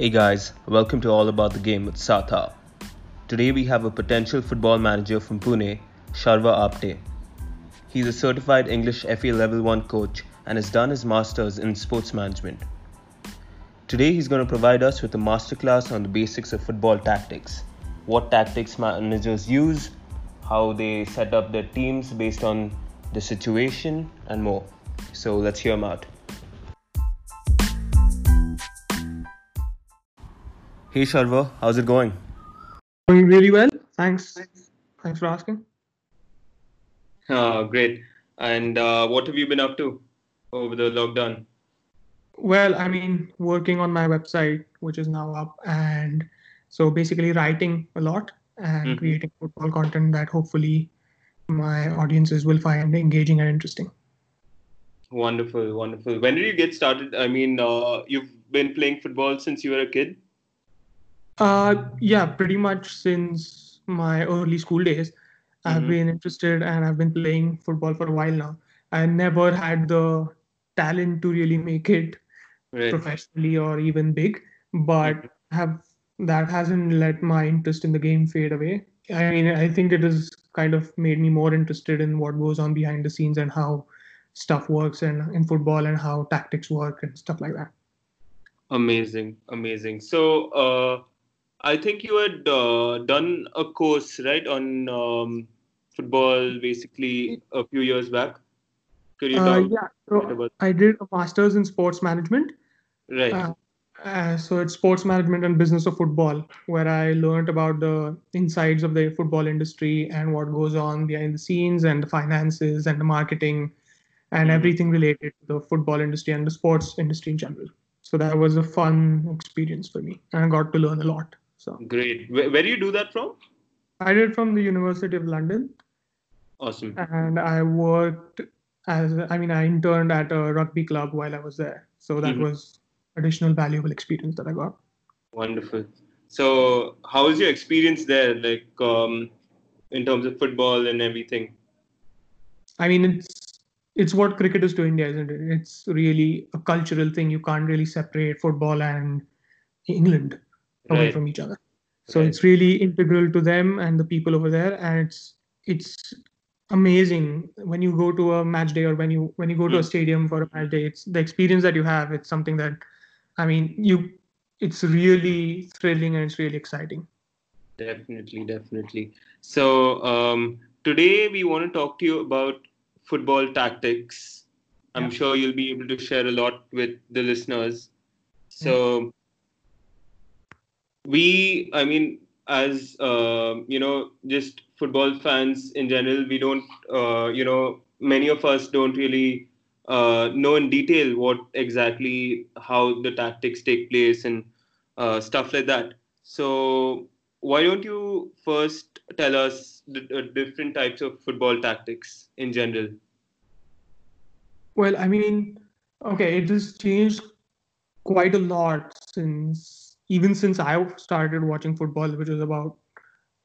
Hey guys, welcome to All About the Game with Satha. Today we have a potential football manager from Pune, Sharva Apte. He's a certified English FA Level 1 coach and has done his masters in sports management. Today he's going to provide us with a masterclass on the basics of football tactics, what tactics managers use, how they set up their teams based on the situation, and more. So let's hear him out. Hey Sharva, how's it going? Going really well. Thanks. Thanks for asking. Uh, great. And uh, what have you been up to over the lockdown? Well, I mean, working on my website, which is now up, and so basically writing a lot and Mhm. creating football content that hopefully my audiences will find engaging and interesting. Wonderful, wonderful. When did you get started? I mean, uh, you've been playing football since you were a kid? Uh, yeah, pretty much since my early school days, I've Mhm. been interested and I've been playing football for a while now. I never had the talent to really make it Right. professionally or even big, but have that hasn't let my interest in the game fade away. I mean, I think it has kind of made me more interested in what goes on behind the scenes and how stuff works and in football and how tactics work and stuff like that. Amazing, amazing. So, uh, I think you had uh, done a course, right, on um, football basically a few years back. Could you Uh, talk yeah, so about I did a master's in sports management. Right. Uh, uh, so it's sports management and business of football, where I learned about the insides of the football industry and what goes on behind the scenes and the finances and the marketing and Mhm. everything related to the football industry and the sports industry in general. So that was a fun experience for me, and I got to learn a lot. So Great. Where, where do you do that from? I did from the University of London, Awesome. and I worked as I mean I interned at a rugby club while I was there. So that Mhm. was additional valuable experience that I got. Wonderful. So, how was your experience there, like um, in terms of football and everything? I mean, it's it's what cricket is to India, isn't it? It's really a cultural thing. You can't really separate football and England away Right. from each other. So Right. it's really integral to them and the people over there, and it's it's amazing when you go to a match day or when you when you go to a Mm. stadium for a match day. It's the experience that you have. It's something that, I mean, you it's really thrilling and it's really exciting. Definitely, definitely. So, um, today we want to talk to you about football tactics. I'm Yeah. sure you'll be able to share a lot with the listeners. So, we, I mean, as um, you know, just football fans in general, we don't, uh, you know, many of us don't really uh, know in detail what exactly how the tactics take place and uh, stuff like that. So, why don't you first tell us the different types of football tactics in general? Well, I mean, okay, it has changed quite a lot since even since I started watching football, which was about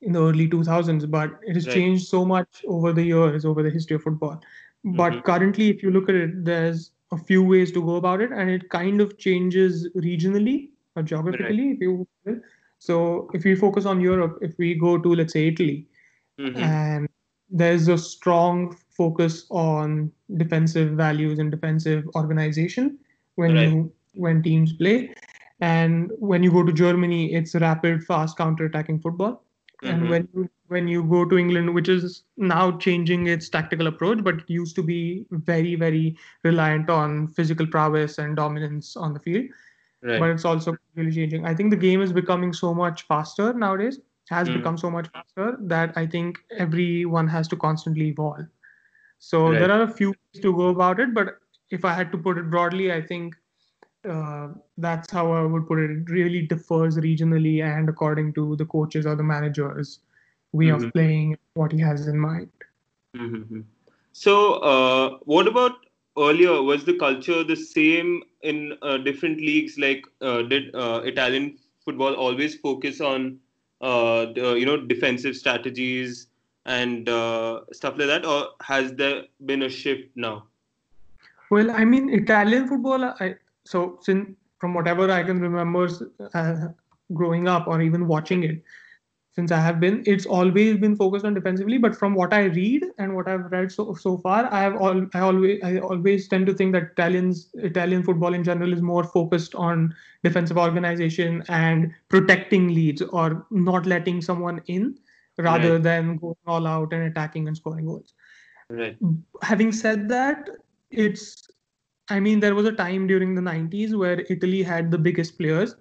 in the early 2000s, but it has Right. changed so much over the years, over the history of football. But Mhm. currently, if you look at it, there's a few ways to go about it, and it kind of changes regionally or geographically, if you will. So, if we focus on Europe, if we go to, let's say, Italy, Mhm. and there's a strong focus on defensive values and defensive organization when Right. you when teams play and when you go to germany it's rapid fast counter-attacking football Mhm. and when you when you go to england which is now changing its tactical approach but it used to be very very reliant on physical prowess and dominance on the field Right. but it's also really changing. I think the game is becoming so much faster nowadays, has Mm. become so much faster that I think everyone has to constantly evolve. So Right. there are a few ways to go about it, but if I had to put it broadly, I think uh, that's how I would put it. It really differs regionally and according to the coaches or the managers' way Mhm. of playing, what he has in mind. Mm-hmm. So, uh, what about earlier? Was the culture the same in uh, different leagues? Like, uh, did uh, Italian football always focus on, uh, the, you know, defensive strategies and uh, stuff like that, or has there been a shift now? Well, I mean, Italian football. I so since from whatever I can remember uh, growing up or even watching it, since I have been, it's always been focused on defensively. But from what I read and what I've read so so far, I have all I always I always tend to think that Italians Italian football in general is more focused on defensive organization and protecting leads or not letting someone in rather right. than going all out and attacking and scoring goals. Right. Having said that, it's I mean there was a time during the 90s where Italy had the biggest players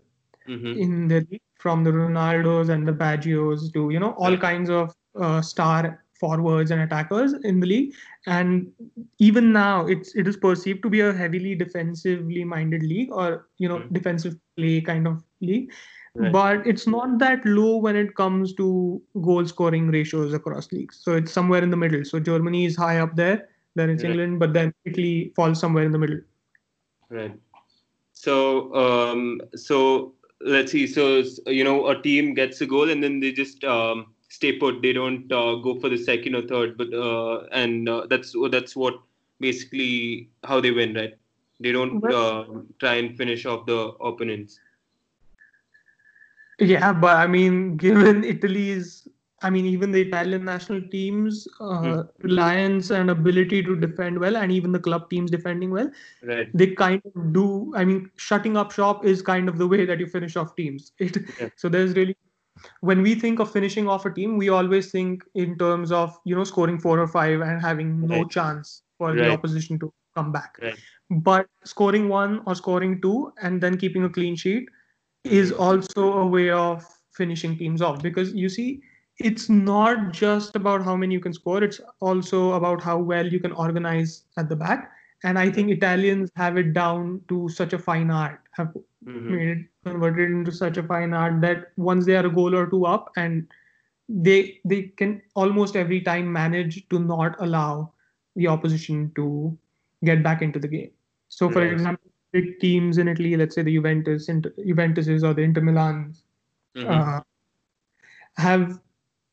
mm-hmm. in the league from the Ronaldos and the Baggios to you know all kinds of uh, star forwards and attackers in the league and even now it's it is perceived to be a heavily defensively minded league or you know mm-hmm. defensive play kind of league right. but it's not that low when it comes to goal scoring ratios across leagues so it's somewhere in the middle so germany is high up there then it's right. england but then italy falls somewhere in the middle right so um so let's see. So you know, a team gets a goal and then they just um, stay put. They don't uh, go for the second or third, but uh, and uh, that's that's what basically how they win, right? They don't uh, try and finish off the opponents. Yeah, but I mean, given Italy's I mean, even the Italian national teams' uh, mm. reliance and ability to defend well, and even the club teams defending well, right. they kind of do. I mean, shutting up shop is kind of the way that you finish off teams. It, yeah. So there's really, when we think of finishing off a team, we always think in terms of you know scoring four or five and having no right. chance for right. the opposition to come back. But scoring one or scoring two and then keeping a clean sheet is mm-hmm. also a way of finishing teams off because you see it's not just about how many you can score it's also about how well you can organize at the back and i think italians have it down to such a fine art have mm-hmm. made it converted into such a fine art that once they are a goal or two up and they they can almost every time manage to not allow the opposition to get back into the game so for example big teams in italy let's say the juventus juventuses or the inter milans mm-hmm. uh, have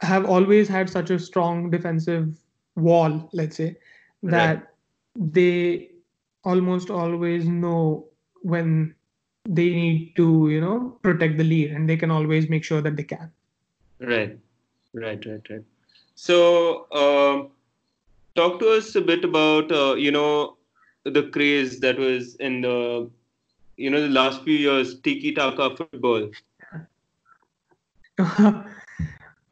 have always had such a strong defensive wall, let's say, that right. they almost always know when they need to, you know, protect the lead and they can always make sure that they can. Right, right, right, right. So, uh, talk to us a bit about, uh, you know, the craze that was in the, you know, the last few years, tiki taka football.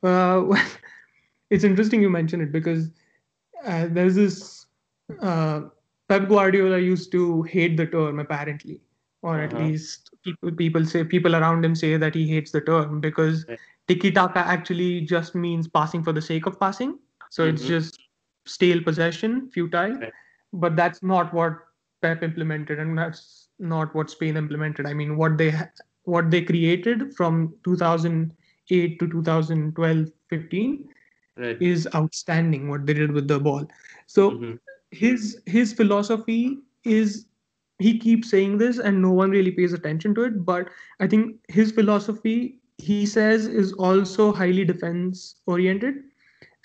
Uh, it's interesting you mention it because uh, there's this uh, Pep Guardiola used to hate the term apparently, or at uh-huh. least people people say people around him say that he hates the term because tiki taka actually just means passing for the sake of passing. So mm-hmm. it's just stale possession, futile. But that's not what Pep implemented, and that's not what Spain implemented. I mean, what they what they created from 2000 8 to 2012 15 right. is outstanding what they did with the ball so mm-hmm. his his philosophy is he keeps saying this and no one really pays attention to it but i think his philosophy he says is also highly defense oriented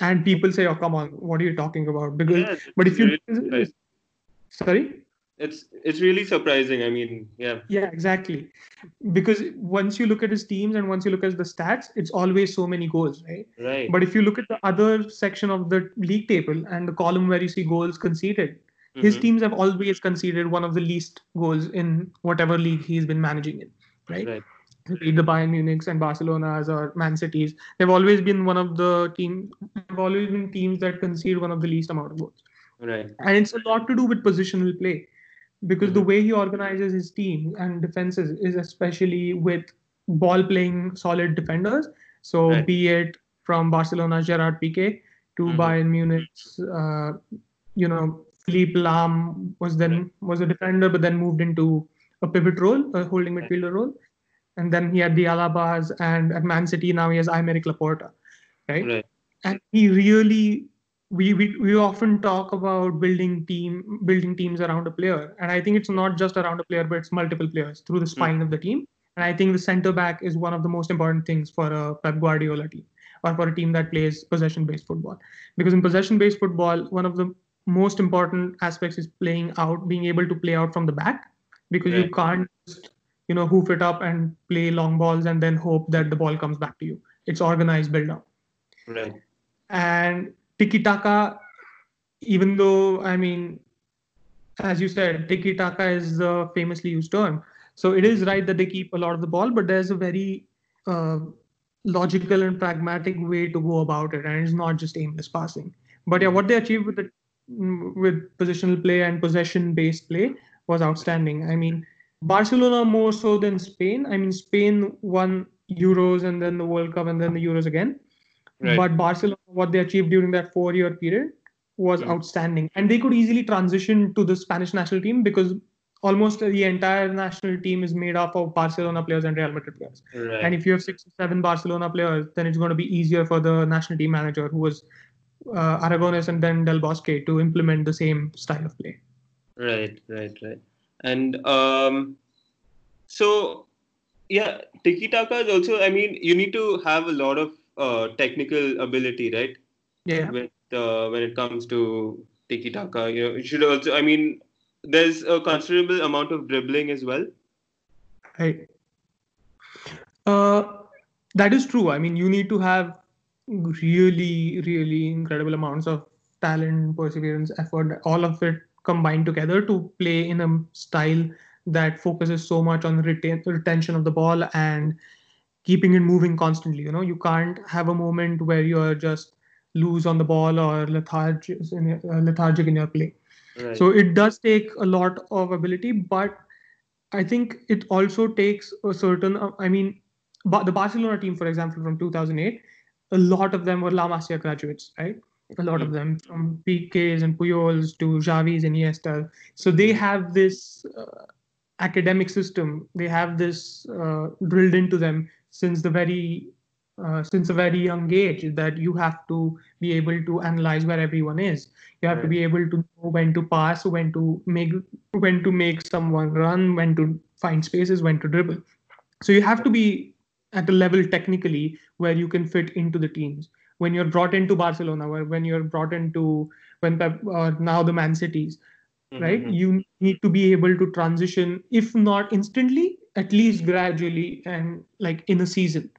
and people say oh come on what are you talking about because yeah, but if you sorry it's it's really surprising. I mean, yeah. Yeah, exactly. Because once you look at his teams and once you look at the stats, it's always so many goals, right? Right. But if you look at the other section of the league table and the column where you see goals conceded, mm-hmm. his teams have always conceded one of the least goals in whatever league he's been managing in, right? Right. The Bayern Munich's and Barcelona's or Man City's, they've always been one of the team. They've always been teams that concede one of the least amount of goals. Right. And it's a lot to do with positional play because mm-hmm. the way he organizes his team and defenses is especially with ball playing solid defenders. So right. be it from Barcelona's Gerard Piqué to mm-hmm. Bayern Munich's, uh, you know, Philipp Lahm was then was a defender, but then moved into a pivot role, a holding midfielder role. And then he had the Alabas, and at Man City now he has Aymeric Laporta, right? right? And he really we, we we often talk about building team building teams around a player and i think it's not just around a player but it's multiple players through the spine mm. of the team and i think the center back is one of the most important things for a pep guardiola team or for a team that plays possession based football because in possession based football one of the most important aspects is playing out being able to play out from the back because you can't just you know hoof it up and play long balls and then hope that the ball comes back to you. It's organized build up. Right. And tiki taka, even though I mean, as you said, tiki taka is a famously used term. So it is right that they keep a lot of the ball, but there's a very uh, logical and pragmatic way to go about it, and it's not just aimless passing. But yeah, what they achieved with the with positional play and possession based play was outstanding. I mean, Barcelona more so than Spain. I mean, Spain won Euros and then the World Cup and then the Euros again. Right. But Barcelona, what they achieved during that four year period was yeah. outstanding. And they could easily transition to the Spanish national team because almost the entire national team is made up of Barcelona players and Real Madrid players. Right. And if you have six or seven Barcelona players, then it's going to be easier for the national team manager, who was uh, Aragonés and then Del Bosque, to implement the same style of play. Right, right, right. And um, so, yeah, tiki taka is also. I mean, you need to have a lot of uh, technical ability, right? Yeah. With, uh, when it comes to tiki taka, you know, you should also. I mean, there's a considerable amount of dribbling as well. Right. Uh, that is true. I mean, you need to have really, really incredible amounts of talent, perseverance, effort, all of it combined together to play in a style that focuses so much on retain, retention of the ball and keeping it moving constantly. You know, you can't have a moment where you're just loose on the ball or lethargic, uh, lethargic in your play. So it does take a lot of ability, but I think it also takes a certain. Uh, I mean, the Barcelona team, for example, from 2008, a lot of them were La Masia graduates, right? A lot mm-hmm. of them from PKs and Puyols to Xavis and Iniesta. So they have this uh, academic system. They have this uh, drilled into them since the very uh, since a very young age that you have to be able to analyze where everyone is you have right. to be able to know when to pass when to make when to make someone run when to find spaces when to dribble so you have to be at a level technically where you can fit into the teams when you're brought into barcelona or when you're brought into when Pep, or now the man cities mm-hmm. right you need to be able to transition if not instantly at least gradually and like in a season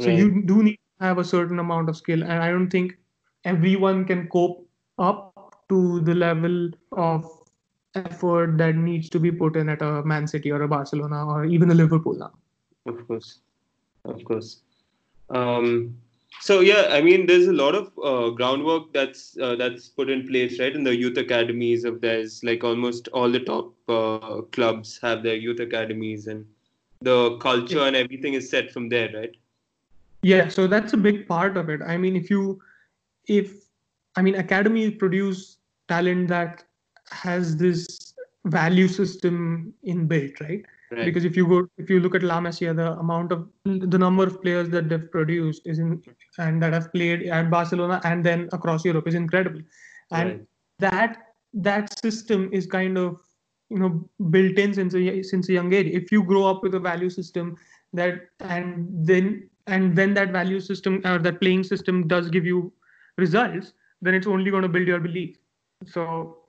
so you do need to have a certain amount of skill, and I don't think everyone can cope up to the level of effort that needs to be put in at a Man City or a Barcelona or even a Liverpool now. Of course, of course. Um, so yeah, I mean, there's a lot of uh, groundwork that's uh, that's put in place, right? In the youth academies of there's like almost all the top uh, clubs have their youth academies, and the culture yeah. and everything is set from there, right? yeah so that's a big part of it i mean if you if i mean academies produce talent that has this value system inbuilt right Right. because if you go if you look at La Masia, the amount of the number of players that they've produced is in and that have played at Barcelona and then across Europe is incredible, and right. that that system is kind of you know built in since a since a young age. If you grow up with a value system that and then and when that value system or that playing system does give you results then it's only going to build your belief so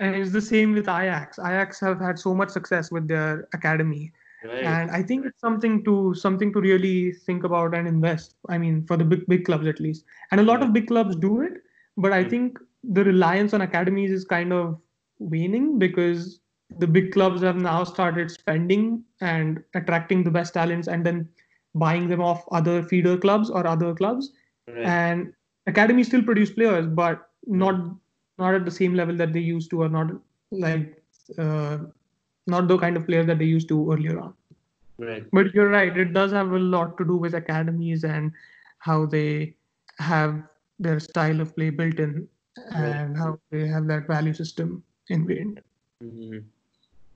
it's the same with ajax ajax have had so much success with their academy right. and i think it's something to something to really think about and invest i mean for the big big clubs at least and a lot of big clubs do it but i think the reliance on academies is kind of waning because the big clubs have now started spending and attracting the best talents and then buying them off other feeder clubs or other clubs. Right. And academies still produce players, but not not at the same level that they used to, or not like uh, not the kind of players that they used to earlier on. Right. But you're right; it does have a lot to do with academies and how they have their style of play built in, and right. how they have that value system ingrained. Mm-hmm.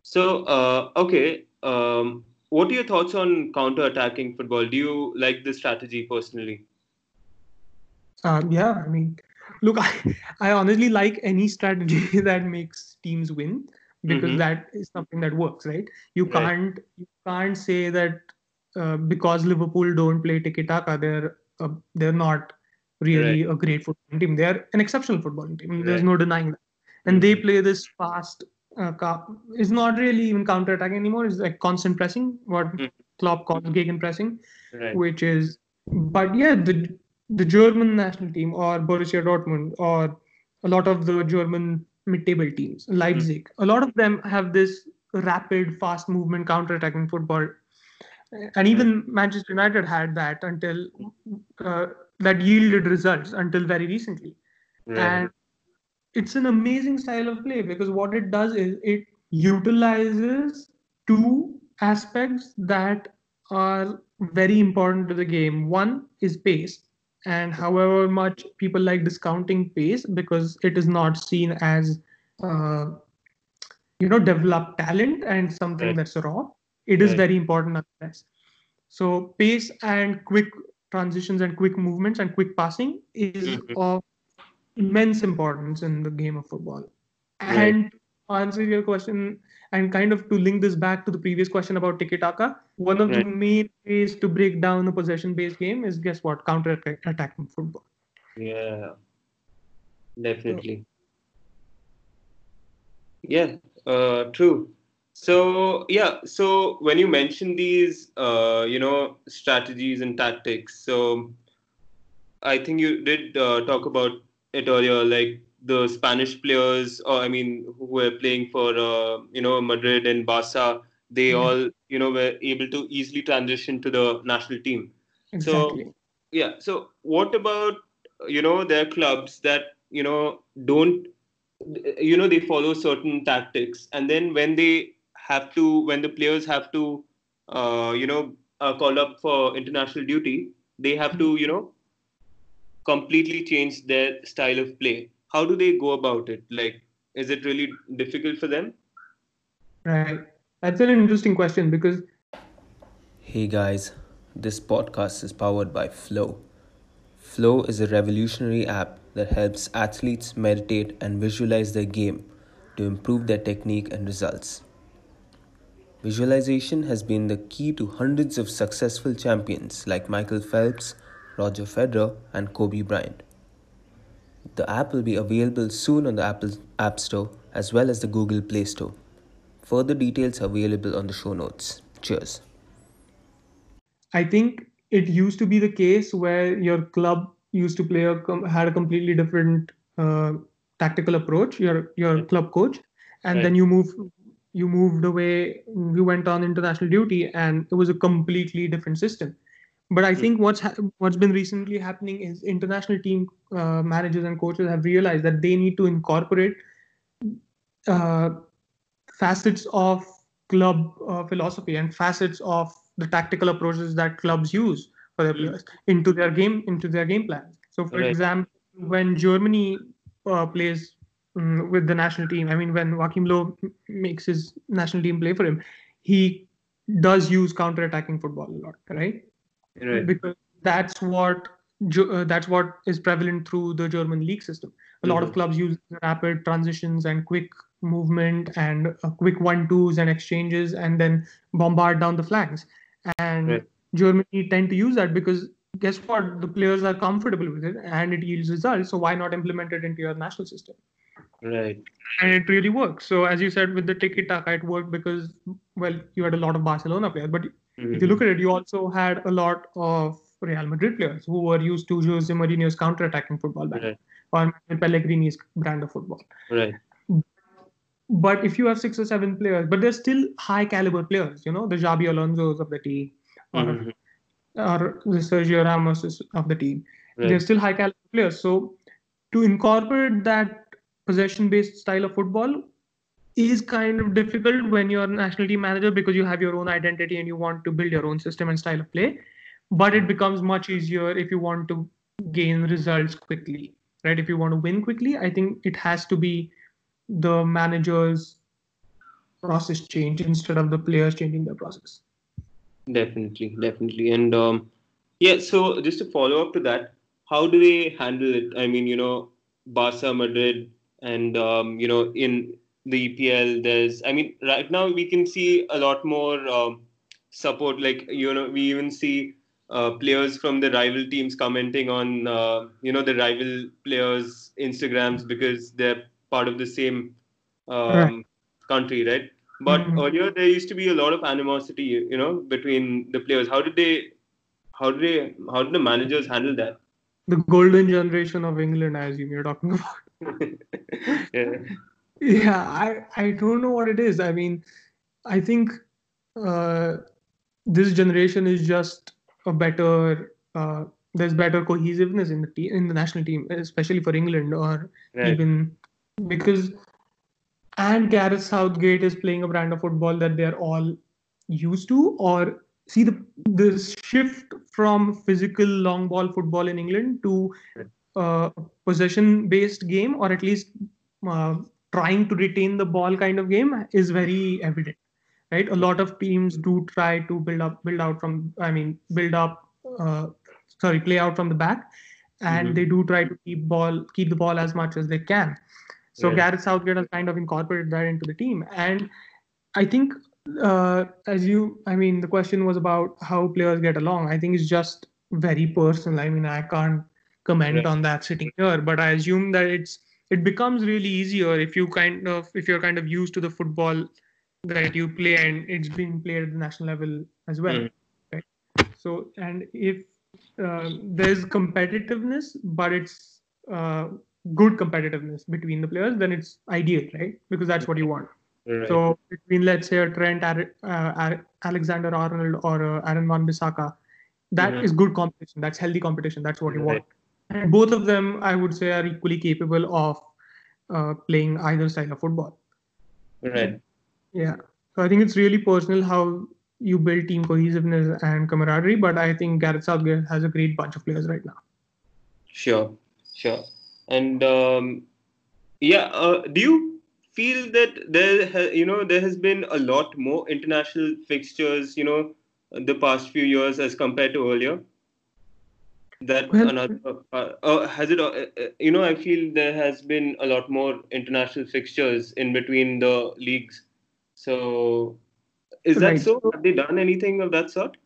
So, uh, okay, um, what are your thoughts on counter-attacking football? Do you like this strategy personally? Um, yeah, I mean, look, I, I honestly like any strategy that makes teams win because mm-hmm. that is something that works, right? You right. can't you can't say that uh, because Liverpool don't play tiki taka, they're uh, they're not really right. a great football team. They're an exceptional football team. There's right. no denying that. And mm-hmm. they play this fast uh, is not really even counter attacking anymore. It's like constant pressing, what mm-hmm. Klopp calls gegen pressing, right. which is. But yeah, the the German national team or Borussia Dortmund or a lot of the German mid-table teams, Leipzig, mm-hmm. a lot of them have this rapid, fast movement counter-attacking football, and even Manchester United had that until uh, that yielded results until very recently, right. and it's an amazing style of play because what it does is it utilizes two aspects that are very important to the game. One is pace, and however much people like discounting pace because it is not seen as uh, you know developed talent and something right. that's raw it is right. very important nonetheless so pace and quick transitions and quick movements and quick passing is mm-hmm. of immense importance in the game of football right. and answer your question and kind of to link this back to the previous question about tiki taka, one of right. the main ways to break down a possession based game is guess what? Counter attacking football. Yeah, definitely. Yeah, uh, true. So yeah, so when you mention these, uh, you know, strategies and tactics, so I think you did uh, talk about it earlier, like the Spanish players, or I mean, who were playing for uh, you know Madrid and Barca, they mm-hmm. all you know were able to easily transition to the national team. Exactly. So yeah, so what about you know their clubs that you know don't you know they follow certain tactics, and then when they have to when the players have to uh, you know uh, call up for international duty, they have to you know completely change their style of play how do they go about it? Like is it really difficult for them? Right. That's an interesting question because hey guys. This podcast is powered by flow. Flow is a revolutionary app that helps athletes meditate and visualize their game to improve their technique and results. Visualization has been the key to hundreds of successful champions like Michael Phelps, Roger Federer, and Kobe Bryant. The app will be available soon on the Apple App Store as well as the Google Play Store. Further details are available on the show notes. Cheers. I think it used to be the case where your club used to play a had a completely different uh, tactical approach. Your your club coach, and right. then you moved you moved away. You went on international duty, and it was a completely different system. But I hmm. think what's ha- what's been recently happening is international team uh, managers and coaches have realized that they need to incorporate uh, facets of club uh, philosophy and facets of the tactical approaches that clubs use for their hmm. players into their game into their game plans. So, for right. example, when Germany uh, plays um, with the national team, I mean, when Joachim Low makes his national team play for him, he does use counter-attacking football a lot, right? Right. because that's what uh, that's what is prevalent through the German league system. A lot mm-hmm. of clubs use rapid transitions and quick movement and uh, quick one-twos and exchanges, and then bombard down the flanks. And right. Germany tend to use that because guess what? The players are comfortable with it, and it yields results. So why not implement it into your national system? Right. And it really works. So as you said with the tiki taka, it worked because well, you had a lot of Barcelona players, but Mm-hmm. If you look at it, you also had a lot of Real Madrid players who were used to Jose Mourinho's counter-attacking football back, right. or Pellegrini's brand of football. Right. But if you have six or seven players, but they're still high caliber players, you know, the Xabi Alonso's of the team, or, mm-hmm. or the Sergio Ramos of the team. Right. They're still high caliber players. So to incorporate that possession-based style of football is kind of difficult when you're a national team manager because you have your own identity and you want to build your own system and style of play. But it becomes much easier if you want to gain results quickly, right? If you want to win quickly, I think it has to be the manager's process change instead of the players changing their process. Definitely, definitely. And um, yeah, so just to follow up to that, how do they handle it? I mean, you know, Barca, Madrid, and um, you know, in the EPL. There's, I mean, right now we can see a lot more um, support. Like you know, we even see uh, players from the rival teams commenting on uh, you know the rival players' Instagrams because they're part of the same um, country, right? But mm-hmm. earlier there used to be a lot of animosity, you know, between the players. How did they, how did they, how did the managers handle that? The golden generation of England, I assume you're talking about. yeah. Yeah, I I don't know what it is. I mean, I think uh, this generation is just a better. Uh, there's better cohesiveness in the team, in the national team, especially for England, or right. even because and Gareth Southgate is playing a brand of football that they're all used to, or see the the shift from physical long ball football in England to uh, possession based game, or at least uh, trying to retain the ball kind of game, is very evident. Right, a lot of teams do try to build up, build out from. I mean, build up. Uh, sorry, play out from the back, and mm-hmm. they do try to keep ball, keep the ball as much as they can. So yeah. Gareth Southgate has kind of incorporated that into the team, and I think uh, as you, I mean, the question was about how players get along. I think it's just very personal. I mean, I can't comment yeah. on that sitting here, but I assume that it's it becomes really easier if you kind of if you're kind of used to the football that you play and it's being played at the national level as well. Mm. Right? So and if uh, there's competitiveness, but it's uh, good competitiveness between the players, then it's ideal, right? Because that's what you want. Right. So between let's say a Trent, uh, Alexander Arnold, or uh, Aaron Wan-Bissaka, that mm-hmm. is good competition. That's healthy competition. That's what you right. want. And both of them, I would say, are equally capable of uh, playing either style of football. Right. Yeah. So I think it's really personal how you build team cohesiveness and camaraderie. But I think Gareth Southgate has a great bunch of players right now. Sure. Sure. And um, yeah, uh, do you feel that there, ha- you know, there has been a lot more international fixtures, you know, the past few years as compared to earlier? That well, another uh, uh, has it? Uh, uh, you know, I feel there has been a lot more international fixtures in between the leagues. So, is that so? Have they done anything of that sort?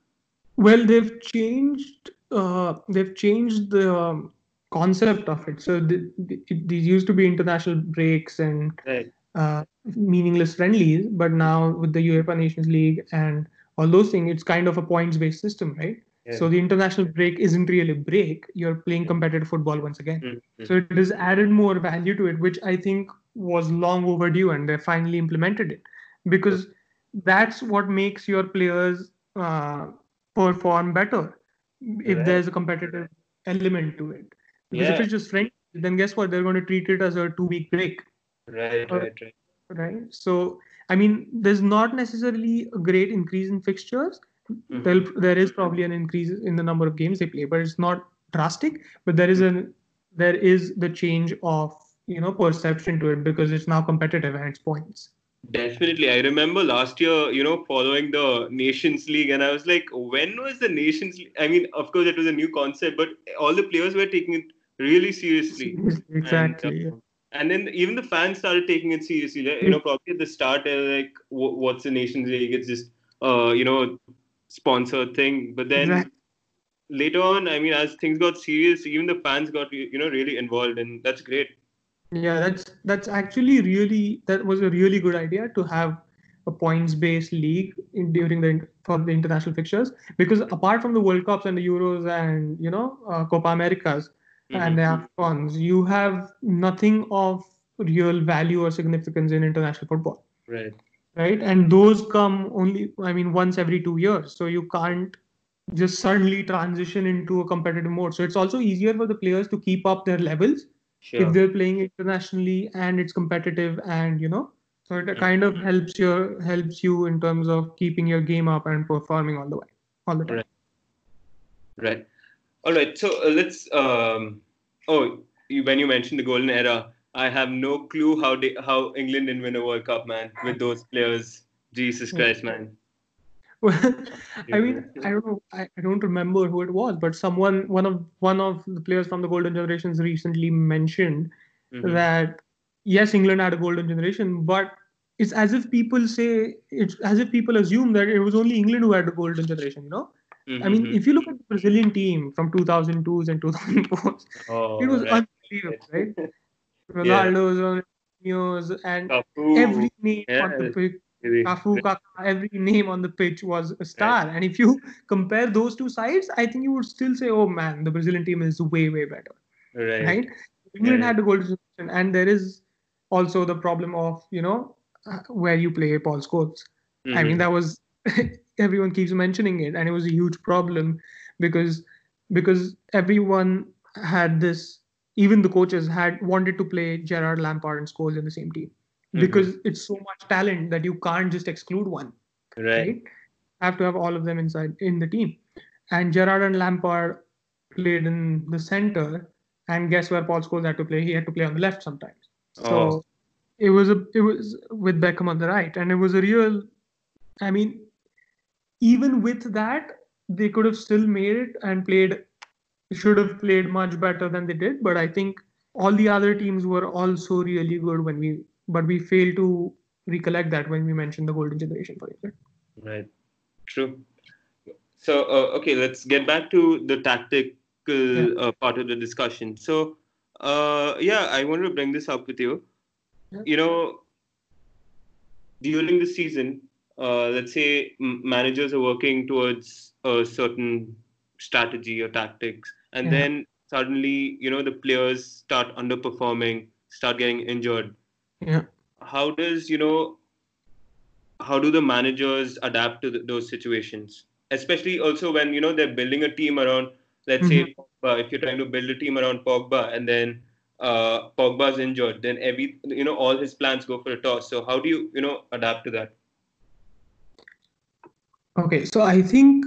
Well, they've changed. Uh, they've changed the um, concept of it. So these used to be international breaks and right. uh, meaningless friendlies, but now with the UEFA Nations League and all those things, it's kind of a points-based system, right? Yeah. So the international break isn't really a break. You're playing competitive football once again. Mm-hmm. So it has added more value to it, which I think was long overdue, and they finally implemented it because that's what makes your players uh, perform better if right. there's a competitive element to it. Because yeah. if it's just friendly, then guess what? They're going to treat it as a two week break. Right, right, right. Right. So, I mean, there's not necessarily a great increase in fixtures. Mm-hmm. There is probably an increase in the number of games they play, but it's not drastic. But there is a there is the change of you know perception to it because it's now competitive and it's points. Definitely. I remember last year, you know, following the Nations League, and I was like, when was the Nations League? I mean, of course, it was a new concept, but all the players were taking it really seriously. Exactly. And, uh, and then even the fans started taking it seriously. You know, probably at the start, like, what's the Nations League? It's just, uh, you know, sponsored thing. But then exactly. later on, I mean, as things got serious, even the fans got, you know, really involved, and that's great. Yeah, that's that's actually really that was a really good idea to have a points-based league in, during the for the international fixtures because apart from the World Cups and the Euros and you know uh, Copa Americas mm-hmm. and the Afcons, you have nothing of real value or significance in international football. Right. Right, and those come only I mean once every two years, so you can't just suddenly transition into a competitive mode. So it's also easier for the players to keep up their levels sure. if they're playing internationally and it's competitive and you know so it kind of helps your helps you in terms of keeping your game up and performing all the way all the time right, right. all right so uh, let's um oh you, when you mentioned the golden era i have no clue how they how england didn't win a world cup man with those players jesus christ man well, I mean, I don't know. I, I don't remember who it was, but someone, one of one of the players from the golden generations, recently mentioned mm-hmm. that yes, England had a golden generation, but it's as if people say it's as if people assume that it was only England who had a golden generation. You know, mm-hmm. I mean, mm-hmm. if you look at the Brazilian team from 2002s and 2004s, oh, it was right. unbelievable, right? Ronaldo yeah. was Marquinhos, and every name on the pitch. Cafu, Kaká, every name on the pitch was a star. And if you compare those two sides, I think you would still say, "Oh man, the Brazilian team is way way better." Right. Right? England Yeah. had the golden generation, and there is also the problem of you know where you play Paul Scholes. I mean, Mhm. that was everyone keeps mentioning it, and it was a huge problem because because everyone had this. Even the coaches had wanted to play Gerrard Lampard and Scholes in the same team Mhm. because it's so much talent that you can't just exclude one, right. right? Have to have all of them inside in the team. And Gerrard and Lampard played in the center, and guess where Paul Scholes had to play? He had to play on the left sometimes. So Oh. it was a it was with Beckham on the right, and it was a real. I mean, even with that, they could have still made it and played. Should have played much better than they did, but I think all the other teams were also really good when we. But we failed to recollect that when we mentioned the golden generation, for example. Right. True. So, uh, okay, let's get back to the tactical Yeah. uh, part of the discussion. So, uh, yeah, I wanted to bring this up with you. Yeah. You know, during the season, uh, let's say managers are working towards a certain strategy or tactics, and Yeah. then suddenly, you know, the players start underperforming, start getting injured. Yeah. How does, you know, how do the managers adapt to th those situations especially also when you know they're building a team around let's say Pogba, if you're trying to build a team around Pogba and then uh, Pogba's injured then every you know all his plans go for a toss so how do you you know adapt to that Okay, so I think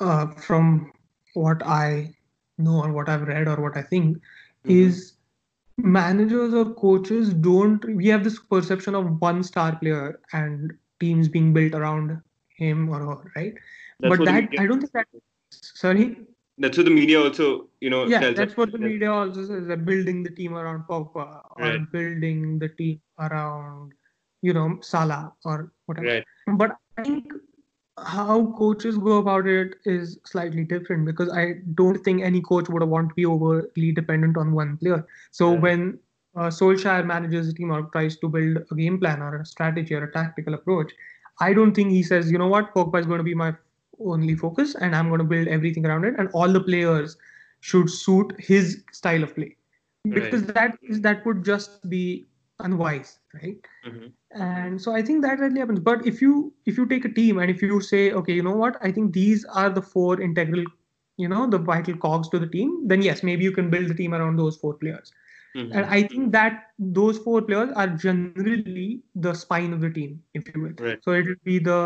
uh, from what I know or what I've read or what I think Mhm. is managers or coaches don't we have this perception of one star player and teams being built around him or her, right? That's but that I don't think that sorry. that's what the media also you know Yeah, tells that's what the media also says. They're building the team around Pogba or Right. building the team around, you know, Salah or whatever. right But I think how coaches go about it is slightly different because I don't think any coach would want to be overly dependent on one player. So Yeah. when uh, Solskjaer manages a team or tries to build a game plan or a strategy or a tactical approach, I don't think he says, you know what, Pogba is going to be my only focus and I'm going to build everything around it and all the players should suit his style of play because that is that would just be unwise, right? Mhm. and so i think that really happens but if you if you take a team and if you say okay you know what i think these are the four integral you know the vital cogs to the team then yes maybe you can build the team around those four players Mhm. and i think that those four players are generally the spine of the team if you will Right. so it will be the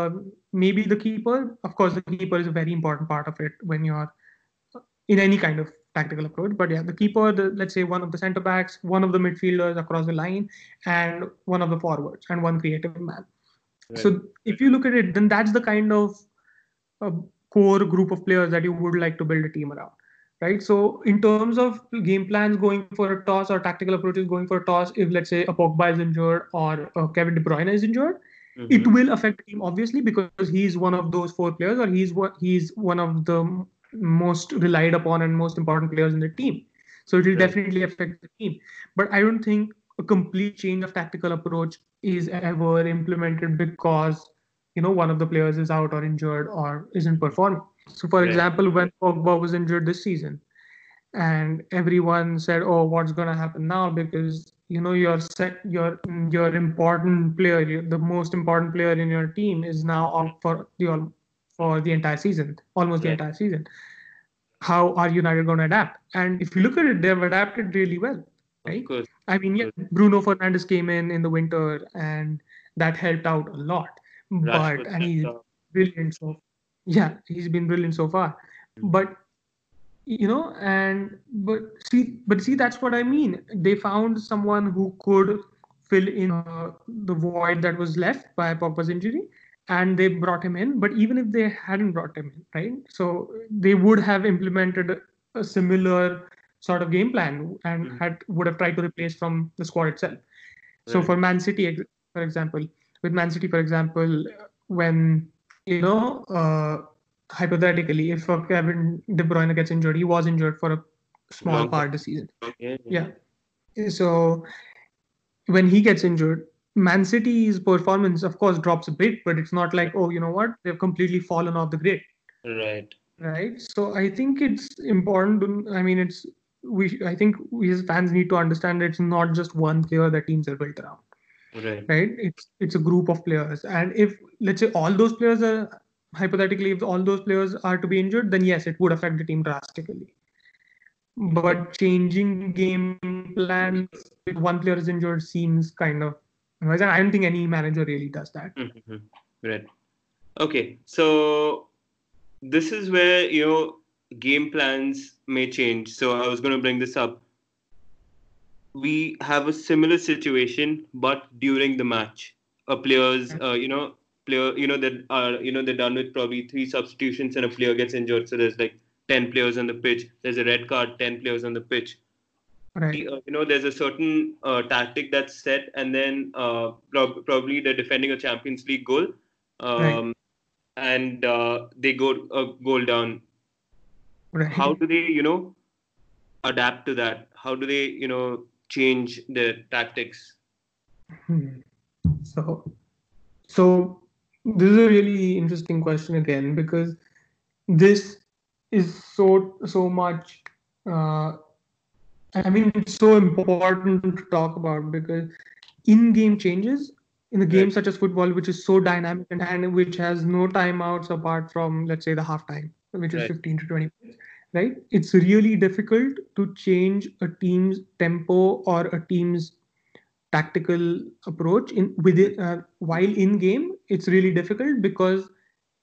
maybe the keeper of course the keeper is a very important part of it when you're in any kind of tactical approach. But yeah, the keeper, the, let's say one of the center backs, one of the midfielders across the line, and one of the forwards, and one creative man. Right. So if you look at it, then that's the kind of uh, core group of players that you would like to build a team around. Right. So in terms of game plans going for a toss or tactical approaches going for a toss, if let's say a Pogba is injured or uh, Kevin De Bruyne is injured, Mhm. it will affect team obviously because he's one of those four players or he's what he's one of the most relied upon and most important players in the team so it will Right. definitely affect the team but i don't think a complete change of tactical approach is ever implemented because you know one of the players is out or injured or isn't performing so for Right. example when pogba was injured this season and everyone said oh what's going to happen now because you know your set your your important player your, the most important player in your team is now out for the for the entire season almost the entire season. How are united going to adapt? And if you look at it they've adapted really well right? course. I mean yeah bruno fernandes came in in the winter and that helped out a lot. But Rashford and he's brilliant so yeah he's been brilliant so far. Mhm. but you know and but see but see that's what i mean. They found someone who could fill in uh, the void that was left by Pogba's injury and they brought him in but even if they hadn't brought him in right so they would have implemented a similar sort of game plan and Mhm. had would have tried to replace from the squad itself so for Man City, for example, with Man City, for example, when you know, uh, hypothetically, if Kevin De Bruyne gets injured, he was injured for a small Long part of the season. yeah, Yeah. So when he gets injured, Man City's performance, of course, drops a bit, but it's not like, oh, you know what, they've completely fallen off the grid. Right. Right. So I think it's important. To, I mean, it's we. I think we as fans need to understand it's not just one player that teams are built around. Right. Right. It's it's a group of players, and if let's say all those players are hypothetically, if all those players are to be injured, then yes, it would affect the team drastically. But changing game plans if one player is injured seems kind of. I don't think any manager really does that. Mm-hmm. Right. Okay. So this is where you know game plans may change. So I was going to bring this up. We have a similar situation, but during the match, a players, uh, you know, player, you know, that are you know they're done with probably three substitutions, and a player gets injured. So there's like ten players on the pitch. There's a red card, ten players on the pitch. Right. Uh, you know, there's a certain uh, tactic that's set, and then uh, prob- probably they're defending a Champions League goal. Um, right and uh, they go a goal down. Right. How do they, you know, adapt to that? How do they, you know, change their tactics? Hmm. So, so this is a really interesting question again because this is so so much. Uh, I mean, it's so important to talk about because in-game changes in a game right. such as football, which is so dynamic and, and which has no timeouts apart from, let's say, the halftime, which is 15 to 20 minutes, right? It's really difficult to change a team's tempo or a team's tactical approach in within uh, while in game. It's really difficult because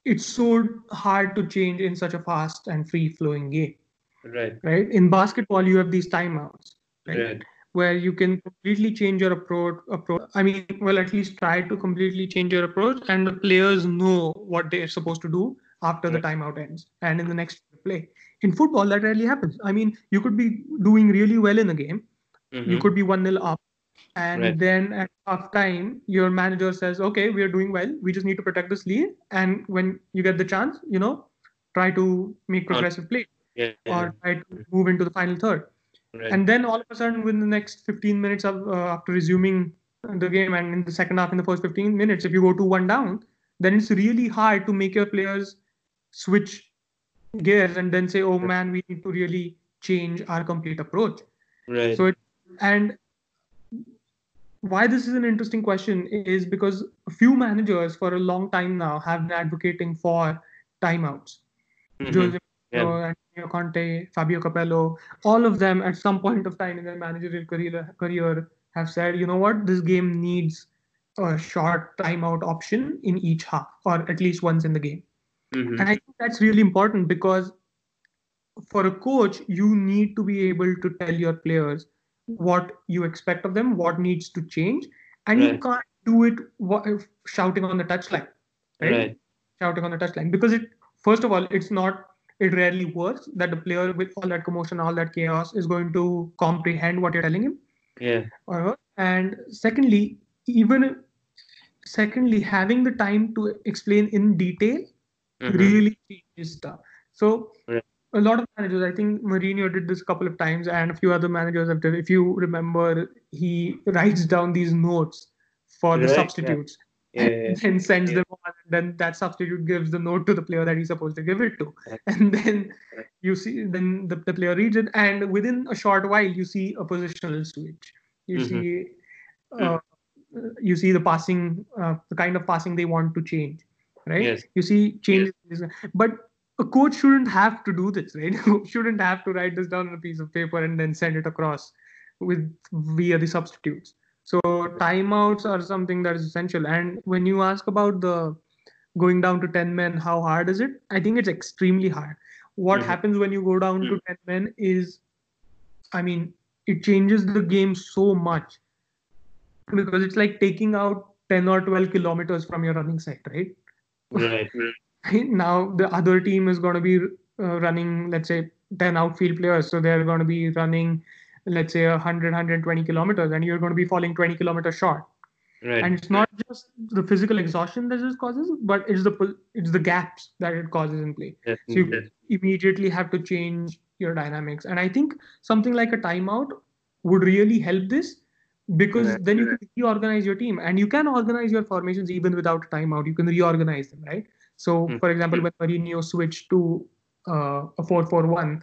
it's so hard to change in such a fast and free flowing game. Right. Right. In basketball, you have these timeouts. Right. right where you can completely change your approach approach i mean well at least try to completely change your approach and the players know what they're supposed to do after the timeout ends and in the next play in football that rarely happens i mean you could be doing really well in a game mm-hmm. you could be 1-0 up and right. then at half time your manager says okay we are doing well we just need to protect this lead and when you get the chance you know try to make progressive play yeah, yeah. or try to move into the final third Right. And then all of a sudden, within the next 15 minutes of uh, after resuming the game, and in the second half, in the first 15 minutes, if you go to one down, then it's really hard to make your players switch gears and then say, "Oh man, we need to really change our complete approach." Right. So, it, and why this is an interesting question is because a few managers for a long time now have been advocating for timeouts. Mm-hmm. Jose yeah. Antonio Conte, Fabio Capello, all of them at some point of time in their managerial career, career have said, you know what, this game needs a short timeout option in each half, or at least once in the game. Mm-hmm. And I think that's really important because for a coach, you need to be able to tell your players what you expect of them, what needs to change, and right. you can't do it shouting on the touchline, right? right? Shouting on the touchline because it first of all, it's not it rarely works that the player with all that commotion, all that chaos is going to comprehend what you're telling him. Yeah. And secondly, even secondly, having the time to explain in detail mm-hmm. really changes stuff. So yeah. a lot of managers, I think Mourinho did this a couple of times, and a few other managers have done. If you remember, he writes down these notes for right. the substitutes yeah, and sends yeah. them on and then that substitute gives the note to the player that he's supposed to give it to. And then you see then the, the player reads it and within a short while you see a positional switch. You mm-hmm. see uh, you see the passing uh, the kind of passing they want to change right? Yes. you see changes yes. but a coach shouldn't have to do this right? Shouldn't have to write this down on a piece of paper and then send it across with via the substitutes so timeouts are something that is essential. And when you ask about the going down to 10 men, how hard is it? I think it's extremely hard. What mm-hmm. happens when you go down mm-hmm. to 10 men is, I mean, it changes the game so much because it's like taking out 10 or 12 kilometers from your running site, right? Right. now the other team is going to be uh, running, let's say, 10 outfield players. So they're going to be running let's say 100 120 kilometers and you're going to be falling 20 kilometers short right. and it's not just the physical exhaustion that this causes but it's the it's the gaps that it causes in play yes. so you yes. immediately have to change your dynamics and i think something like a timeout would really help this because right. then you can reorganize your team and you can organize your formations even without a timeout. You can reorganize them, right? So, mm-hmm. for example, when Mourinho switched to uh, a 4 4 1 um,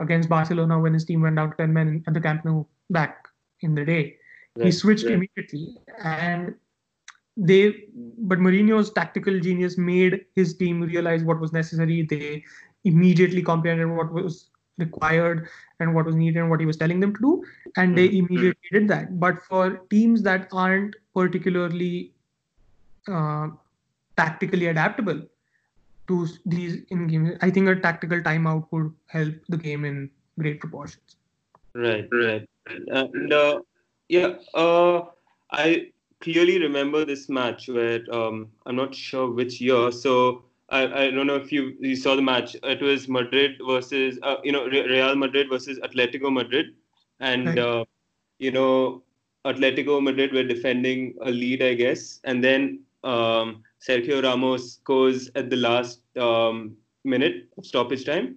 against Barcelona when his team went down 10 men at the Camp Nou back in the day, right. he switched right. immediately. And they, but Mourinho's tactical genius made his team realize what was necessary. They immediately comprehended what was required and what was needed and what he was telling them to do and they mm-hmm. immediately did that but for teams that aren't particularly uh, tactically adaptable to these in games i think a tactical timeout would help the game in great proportions right right and uh, yeah uh, i clearly remember this match where um, i'm not sure which year so I, I don't know if you you saw the match. It was Madrid versus uh, you know Real Madrid versus Atletico Madrid, and right. uh, you know Atletico Madrid were defending a lead, I guess, and then um, Sergio Ramos scores at the last um, minute of stoppage time,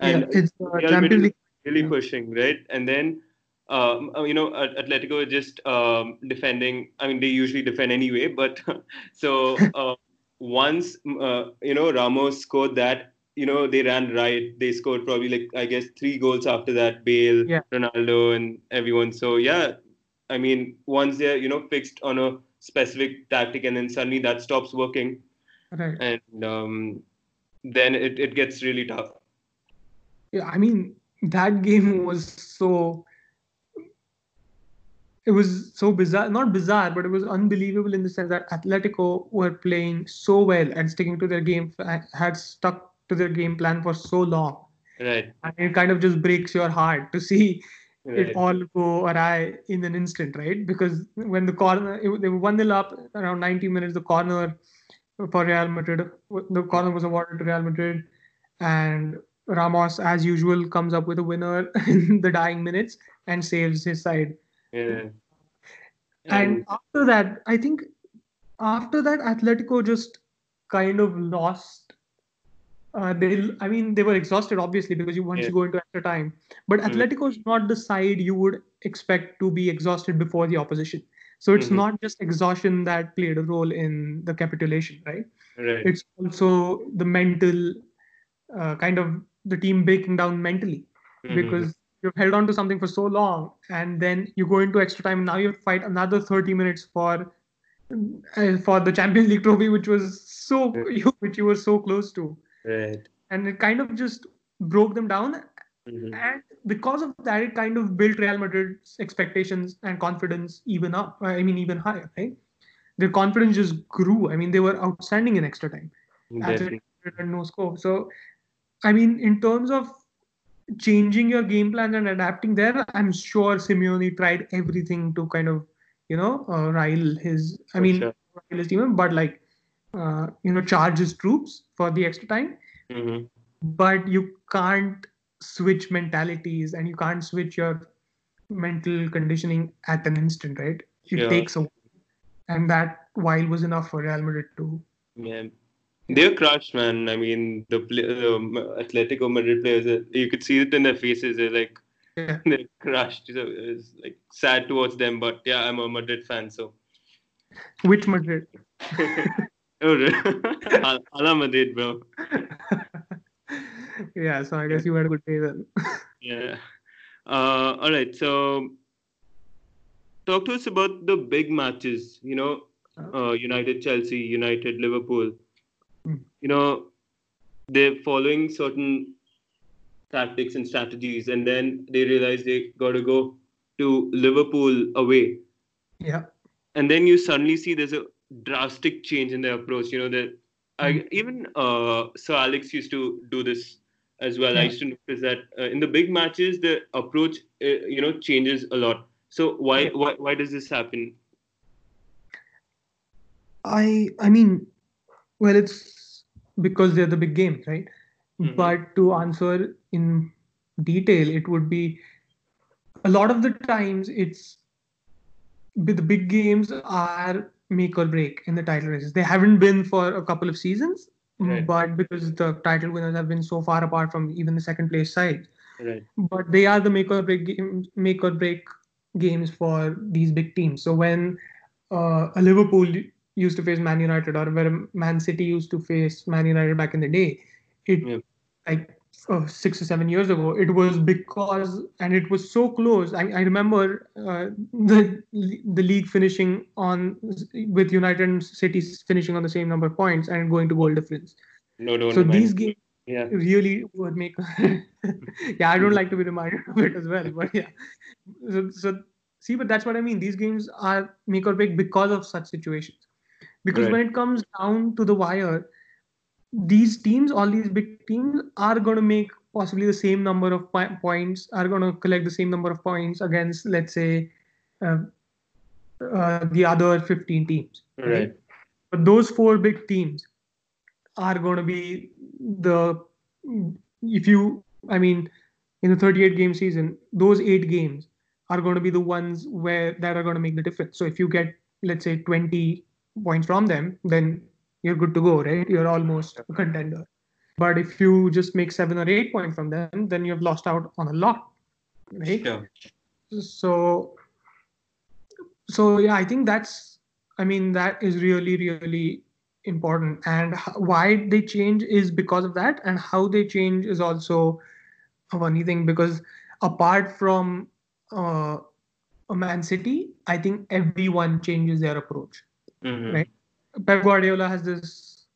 and yeah, it's uh, Champions really yeah. pushing right, and then. Um, uh, you know, Atletico just um, defending. I mean, they usually defend anyway, but so uh, once uh, you know Ramos scored that, you know they ran right. They scored probably like I guess three goals after that. Bale, yeah. Ronaldo, and everyone. So yeah, I mean once they're you know fixed on a specific tactic, and then suddenly that stops working, right. and um, then it, it gets really tough. Yeah, I mean that game was so it was so bizarre not bizarre but it was unbelievable in the sense that atletico were playing so well and sticking to their game had stuck to their game plan for so long right and it kind of just breaks your heart to see right. it all go awry in an instant right because when the corner it, they were 1 up around 90 minutes the corner for real madrid the corner was awarded to real madrid and ramos as usual comes up with a winner in the dying minutes and saves his side yeah. And after that, I think after that, Atletico just kind of lost. Uh, they, I mean, they were exhausted obviously because you once yeah. you go into extra time. But mm-hmm. Atletico is not the side you would expect to be exhausted before the opposition. So it's mm-hmm. not just exhaustion that played a role in the capitulation, right? Right. It's also the mental uh, kind of the team breaking down mentally mm-hmm. because you've held on to something for so long and then you go into extra time and now you fight another 30 minutes for uh, for the champions league trophy which was so which you were so close to right. And it kind of just broke them down. Mm-hmm. and because of that it kind of built real madrid's expectations and confidence even up i mean even higher right? Their confidence just grew. I mean they were outstanding in extra time. And no score. So i mean in terms of changing your game plan and adapting there, I'm sure Simeone tried everything to kind of, you know, uh, rile his, I mean, sure. rile his team, but like, uh, you know, charge his troops for the extra time. Mm-hmm. But you can't switch mentalities and you can't switch your mental conditioning at an instant, right? It yeah. takes a while. And that while was enough for Real Madrid to yeah. They're crushed, man. I mean, the um, Atletico Madrid players, uh, you could see it in their faces. They're like, yeah. they're crushed. So it's like sad towards them, but yeah, I'm a Madrid fan, so. Which Madrid? oh, Hala Madrid, bro. yeah, so I guess you had a good day then. yeah. Uh, all right, so talk to us about the big matches. You know, uh, United, Chelsea, United, Liverpool you know, they're following certain tactics and strategies, and then they realize they got to go to Liverpool away. Yeah. And then you suddenly see there's a drastic change in their approach. You know that I, hmm. even uh, Sir Alex used to do this as well. Yeah. I used to notice that uh, in the big matches the approach uh, you know changes a lot. So why yeah. why why does this happen? I I mean, well, it's because they're the big games, right? Mm-hmm. But to answer in detail, it would be a lot of the times it's the big games are make or break in the title races. They haven't been for a couple of seasons, right. but because the title winners have been so far apart from even the second place side. Right. But they are the make or break games, make or break games for these big teams. So when uh, a Liverpool used to face Man United or where Man City used to face Man United back in the day, it yeah. like uh, six or seven years ago, it was because and it was so close. I, I remember uh, the the league finishing on with United and City finishing on the same number of points and going to goal difference. No, don't. So these games yeah. really would make. yeah, I don't like to be reminded of it as well, but yeah. So, so see, but that's what I mean. These games are make or break because of such situations. Because right. when it comes down to the wire, these teams, all these big teams, are going to make possibly the same number of points, are going to collect the same number of points against, let's say, uh, uh, the other 15 teams. Right? right. But those four big teams are going to be the, if you, I mean, in the 38 game season, those eight games are going to be the ones where that are going to make the difference. So if you get, let's say, 20 points from them, then you're good to go, right? You're almost a contender. But if you just make seven or eight points from them, then you've lost out on a lot, right? Yeah. So, so yeah, I think that's, I mean, that is really, really important. And why they change is because of that, and how they change is also a funny thing because apart from uh, a Man City, I think everyone changes their approach, mm-hmm. right? Pep Guardiola has this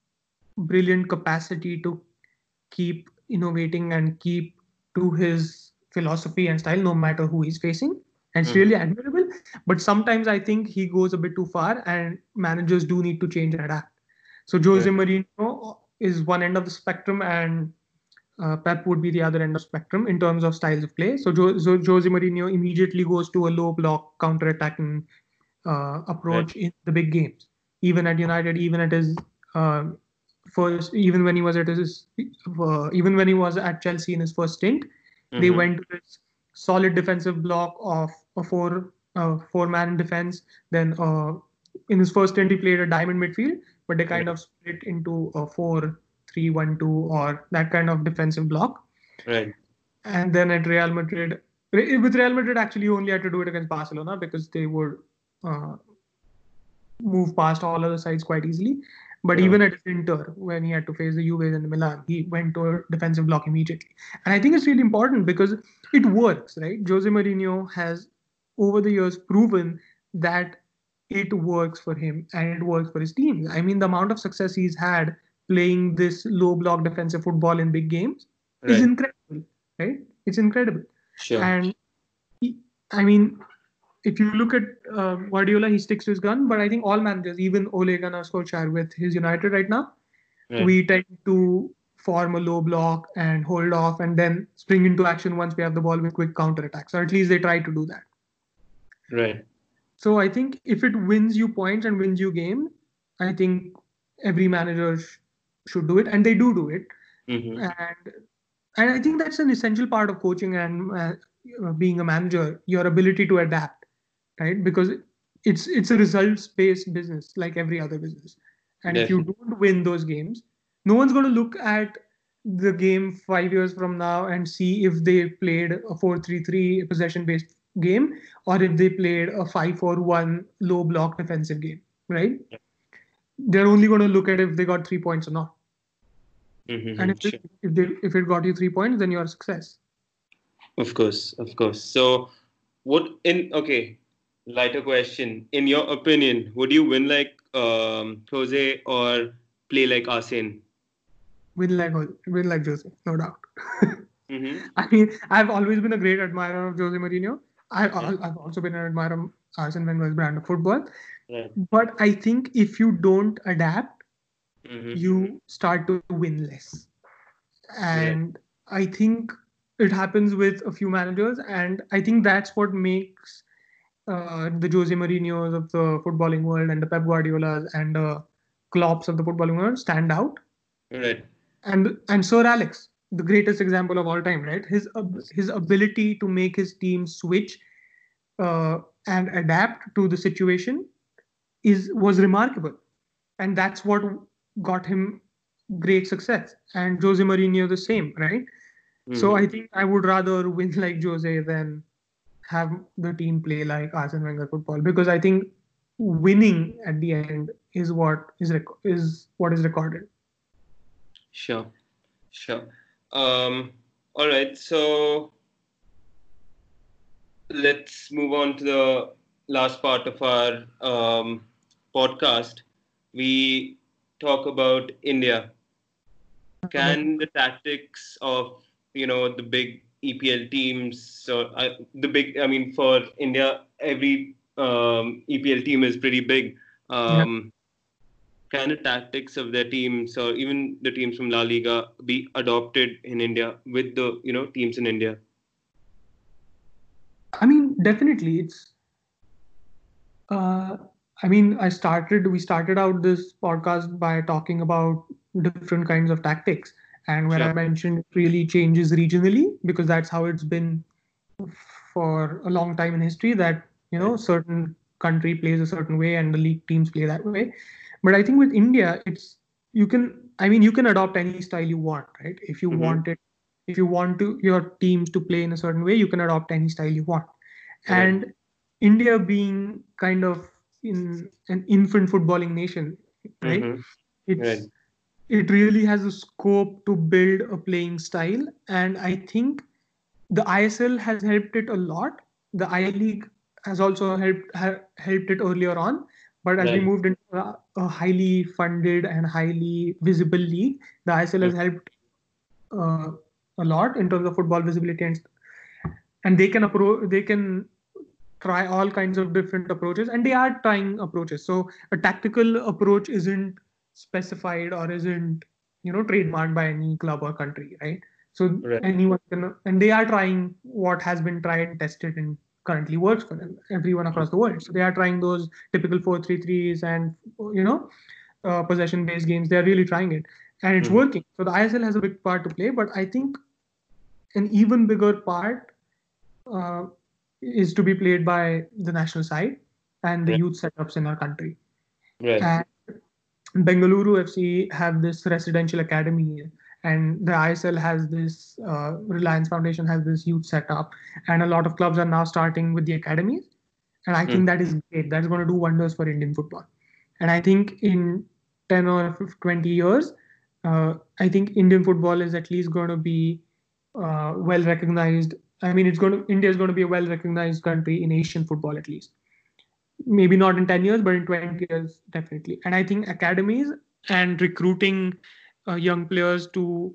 brilliant capacity to keep innovating and keep to his philosophy and style no matter who he's facing. And it's mm. really admirable. But sometimes i think he goes a bit too far and managers do need to change and adapt. So jose yeah. mourinho is one end of the spectrum and uh, pep would be the other end of spectrum in terms of styles of play. So, jo- so jose mourinho immediately goes to a low block counter attacking uh, approach in the big games even at United, even at his uh, first, even when he was at his, uh, even when he was at Chelsea in his first stint, mm-hmm. they went to this solid defensive block of a four uh, four man defense. Then uh, in his first stint, he played a diamond midfield, but they kind right. of split into a four three one two or that kind of defensive block. Right. And then at Real Madrid, with Real Madrid, actually, you only had to do it against Barcelona because they would uh, move past all other sides quite easily. But yeah. even at Inter, when he had to face the Juve and the Milan, he went to a defensive block immediately. And I think it's really important because it works, right? Jose Mourinho has, over the years, proven that it works for him and it works for his team. I mean, the amount of success he's had playing this low block defensive football in big games right. is incredible, right? It's incredible. Sure. And he, I mean, if you look at uh, Guardiola, he sticks to his gun. But I think all managers, even Ole Gunnar Solskjaer with his United right now, yeah. we tend to form a low block and hold off and then spring into action once we have the ball with quick counter attacks. Or at least they try to do that. Right. So I think if it wins you points and wins you game, I think every manager sh- should do it, and they do do it. Mm-hmm. And and I think that's an essential part of coaching and uh, being a manager, your ability to adapt right? Because it's it's a results based business like every other business. And if you don't win those games, no one's going to look at the game five years from now and see if they played a 4-3-3 possession based game or if they played a 5-4-1 low block defensive game, right? Yeah. They're only going to look at if they got three points or not. Mm-hmm, and if, sure. it, if, they, if it got you three points, then you're a success. Of course, of course. So, what in okay? Lighter question. In your opinion, would you win like um, Jose or play like Arsene? Win like win like Jose, no doubt. mm-hmm. I mean, I've always been a great admirer of Jose Mourinho. I, yeah. I've also been an admirer of Arsene Wenger's brand of football. Yeah. But I think if you don't adapt, mm-hmm. you start to win less. And yeah. I think it happens with a few managers, and I think that's what makes uh, the Jose Mourinho's of the footballing world and the Pep Guardiolas and the Klopps of the footballing world stand out. Right. And and Sir Alex, the greatest example of all time, right? His his ability to make his team switch uh, and adapt to the situation is was remarkable, and that's what got him great success. And Jose Mourinho the same, right? Mm-hmm. So I think I would rather win like Jose than have the team play like Arsene Wenger football because I think winning at the end is what is rec- is what is recorded. Sure, sure. Um, all right, so let's move on to the last part of our um, podcast. We talk about India. Can the tactics of you know the big EPL teams, so uh, the big, I mean, for India, every um, EPL team is pretty big. Um, yeah. Can the tactics of their teams, or even the teams from La Liga, be adopted in India with the you know teams in India? I mean, definitely, it's. Uh, I mean, I started. We started out this podcast by talking about different kinds of tactics, and where sure. I mentioned it really changes regionally because that's how it's been for a long time in history. That you know, certain country plays a certain way and the league teams play that way. But I think with India, it's you can. I mean, you can adopt any style you want, right? If you mm-hmm. want it if you want to your teams to play in a certain way you can adopt any style you want right. and india being kind of in an infant footballing nation right mm-hmm. it's right. It really has a scope to build a playing style. And i think the isl has helped it a lot. The i league has also helped ha- helped it earlier on. But as right. we moved into a, a, highly funded and highly visible league the isl has helped uh, a lot in terms of football visibility and and they can approach they can try all kinds of different approaches and they are trying approaches. So a tactical approach isn't specified or isn't you know trademarked by any club or country right so right. anyone can and they are trying what has been tried and tested and currently works for them everyone across the world so they are trying those typical 4-3-3s and you know uh, possession based games they are really trying it and it's mm-hmm. working. So the ISL has a big part to play, but I think an even bigger part uh, is to be played by the national side and the youth setups in our country. Right. And Bengaluru FC have this residential academy, and the ISL has this uh, Reliance Foundation has this youth setup, and a lot of clubs are now starting with the academies, and I mm. think that is great. That's going to do wonders for Indian football, and I think in 10 or 20 years uh, I think Indian football is at least going to be uh, well recognized. I mean, it's going to India is going to be a well recognized country in Asian football at least. Maybe not in 10 years, but in 20 years, definitely. And I think academies and recruiting uh, young players to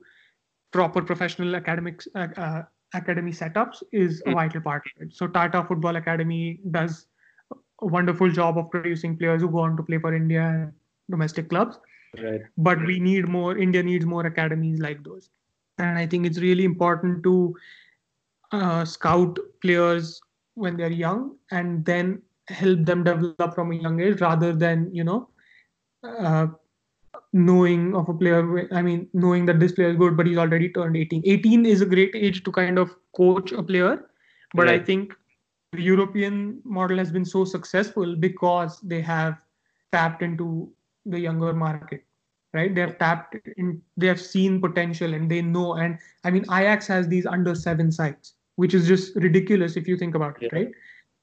proper professional academics uh, uh, academy setups is a hmm. vital part of it. So Tata Football Academy does a wonderful job of producing players who go on to play for India and domestic clubs right but we need more india needs more academies like those and i think it's really important to uh, scout players when they're young and then help them develop from a young age rather than you know uh, knowing of a player i mean knowing that this player is good but he's already turned 18 18 is a great age to kind of coach a player but right. i think the european model has been so successful because they have tapped into the younger market right they have tapped in they have seen potential and they know and i mean ajax has these under seven sites which is just ridiculous if you think about it yeah. right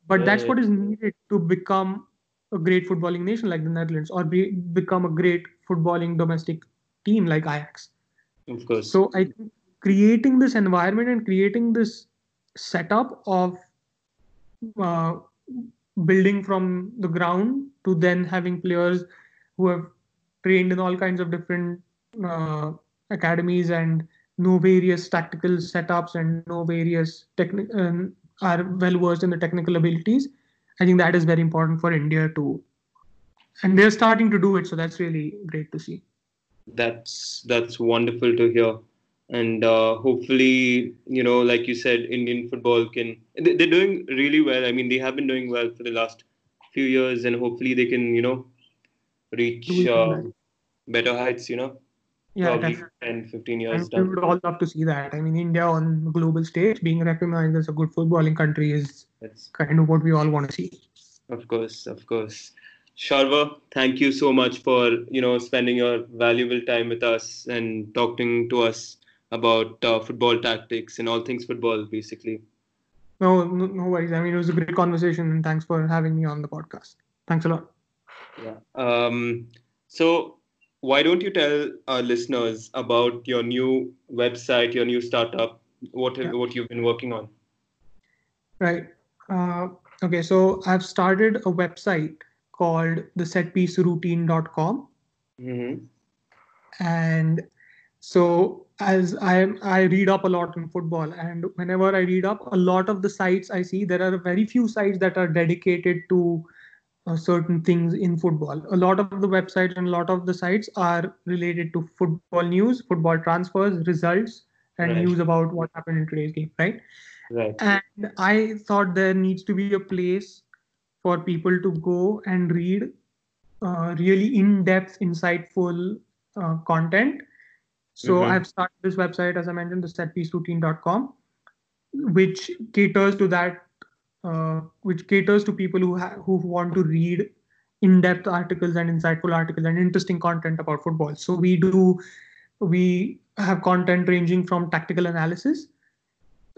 but yeah, that's what is needed to become a great footballing nation like the netherlands or be, become a great footballing domestic team like ajax. Of course. So i creating this environment and creating this setup of uh, building from the ground to then having players who have trained in all kinds of different uh, academies and know various tactical setups and know various technical um, are well versed in the technical abilities. I think that is very important for India too, and they're starting to do it. So that's really great to see. That's that's wonderful to hear, and uh, hopefully, you know, like you said, Indian football can they're doing really well. I mean, they have been doing well for the last few years, and hopefully, they can, you know, reach uh, better heights, you know? Yeah, probably 10, 15 years. we would all love to see that. I mean, India on global stage being recognized as a good footballing country is That's, kind of what we all want to see. Of course, of course. Sharva, thank you so much for you know spending your valuable time with us and talking to us about uh, football tactics and all things football, basically. No, no, no worries. I mean, it was a great conversation, and thanks for having me on the podcast. Thanks a lot. Yeah. Um, so, why don't you tell our listeners about your new website, your new startup, what yeah. what you've been working on? Right. Uh, okay. So I've started a website called the setpieceroutine.com. Mm-hmm. And so as I I read up a lot in football, and whenever I read up, a lot of the sites I see there are very few sites that are dedicated to uh, certain things in football. A lot of the websites and a lot of the sites are related to football news, football transfers, results, and right. news about what happened in today's game, right? Right. And I thought there needs to be a place for people to go and read uh, really in-depth, insightful uh, content. So mm-hmm. I've started this website, as I mentioned, the setpieceroutine.com, which caters to that, uh, which caters to people who ha- who want to read in-depth articles and insightful articles and interesting content about football. So we do, we have content ranging from tactical analysis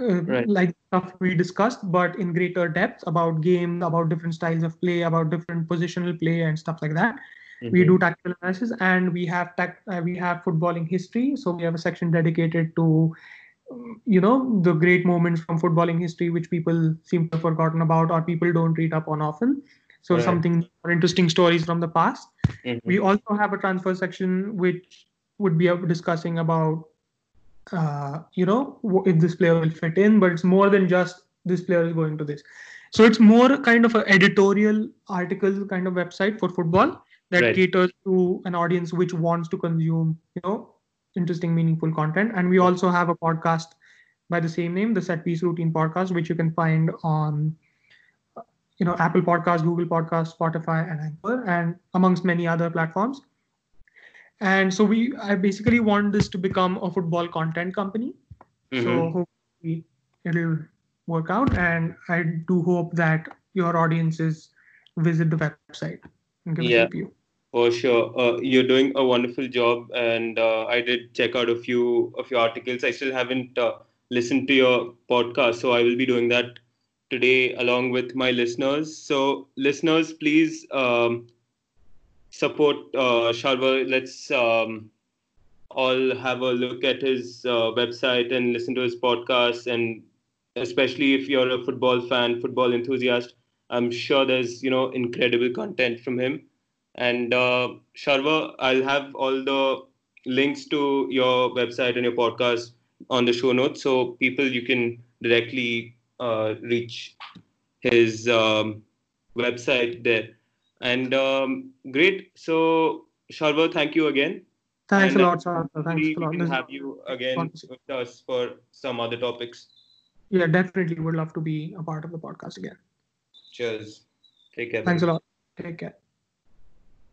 uh, right. like stuff we discussed, but in greater depth about game, about different styles of play, about different positional play and stuff like that. Mm-hmm. We do tactical analysis, and we have tac- uh, we have footballing history. So we have a section dedicated to, you know, the great moments from footballing history, which people seem to have forgotten about, or people don't read up on often. So right. something or interesting stories from the past. Mm-hmm. We also have a transfer section which would be discussing about uh, you know if this player will fit in but it's more than just this player is going to this so it's more kind of an editorial article kind of website for football that right. caters to an audience which wants to consume you know interesting meaningful content. And we also have a podcast by the same name the set piece routine podcast which you can find on you know apple podcast google podcast spotify and anchor and amongst many other platforms. And so we i basically want this to become a football content company. Mm-hmm. so hopefully it'll work out. And i do hope that your audiences visit the website and give yeah for sure uh, you're doing a wonderful job and uh, i did check out a few of your articles i still haven't uh, listened to your podcast so i will be doing that today along with my listeners so listeners please um, support uh, Sharva. Let's um, all have a look at his uh, website and listen to his podcast. And especially if you're a football fan, football enthusiast, I'm sure there's you know incredible content from him. And uh, Sharva, I'll have all the links to your website and your podcast on the show notes, so people you can directly uh, reach his um, website there. And um, great. So, Sharva, thank you again. Thanks and, a lot, Sharva. Thanks a lot. We can have you again with us for some other topics. Yeah, definitely. Would love to be a part of the podcast again. Cheers. Take care. Thanks a lot. Take care.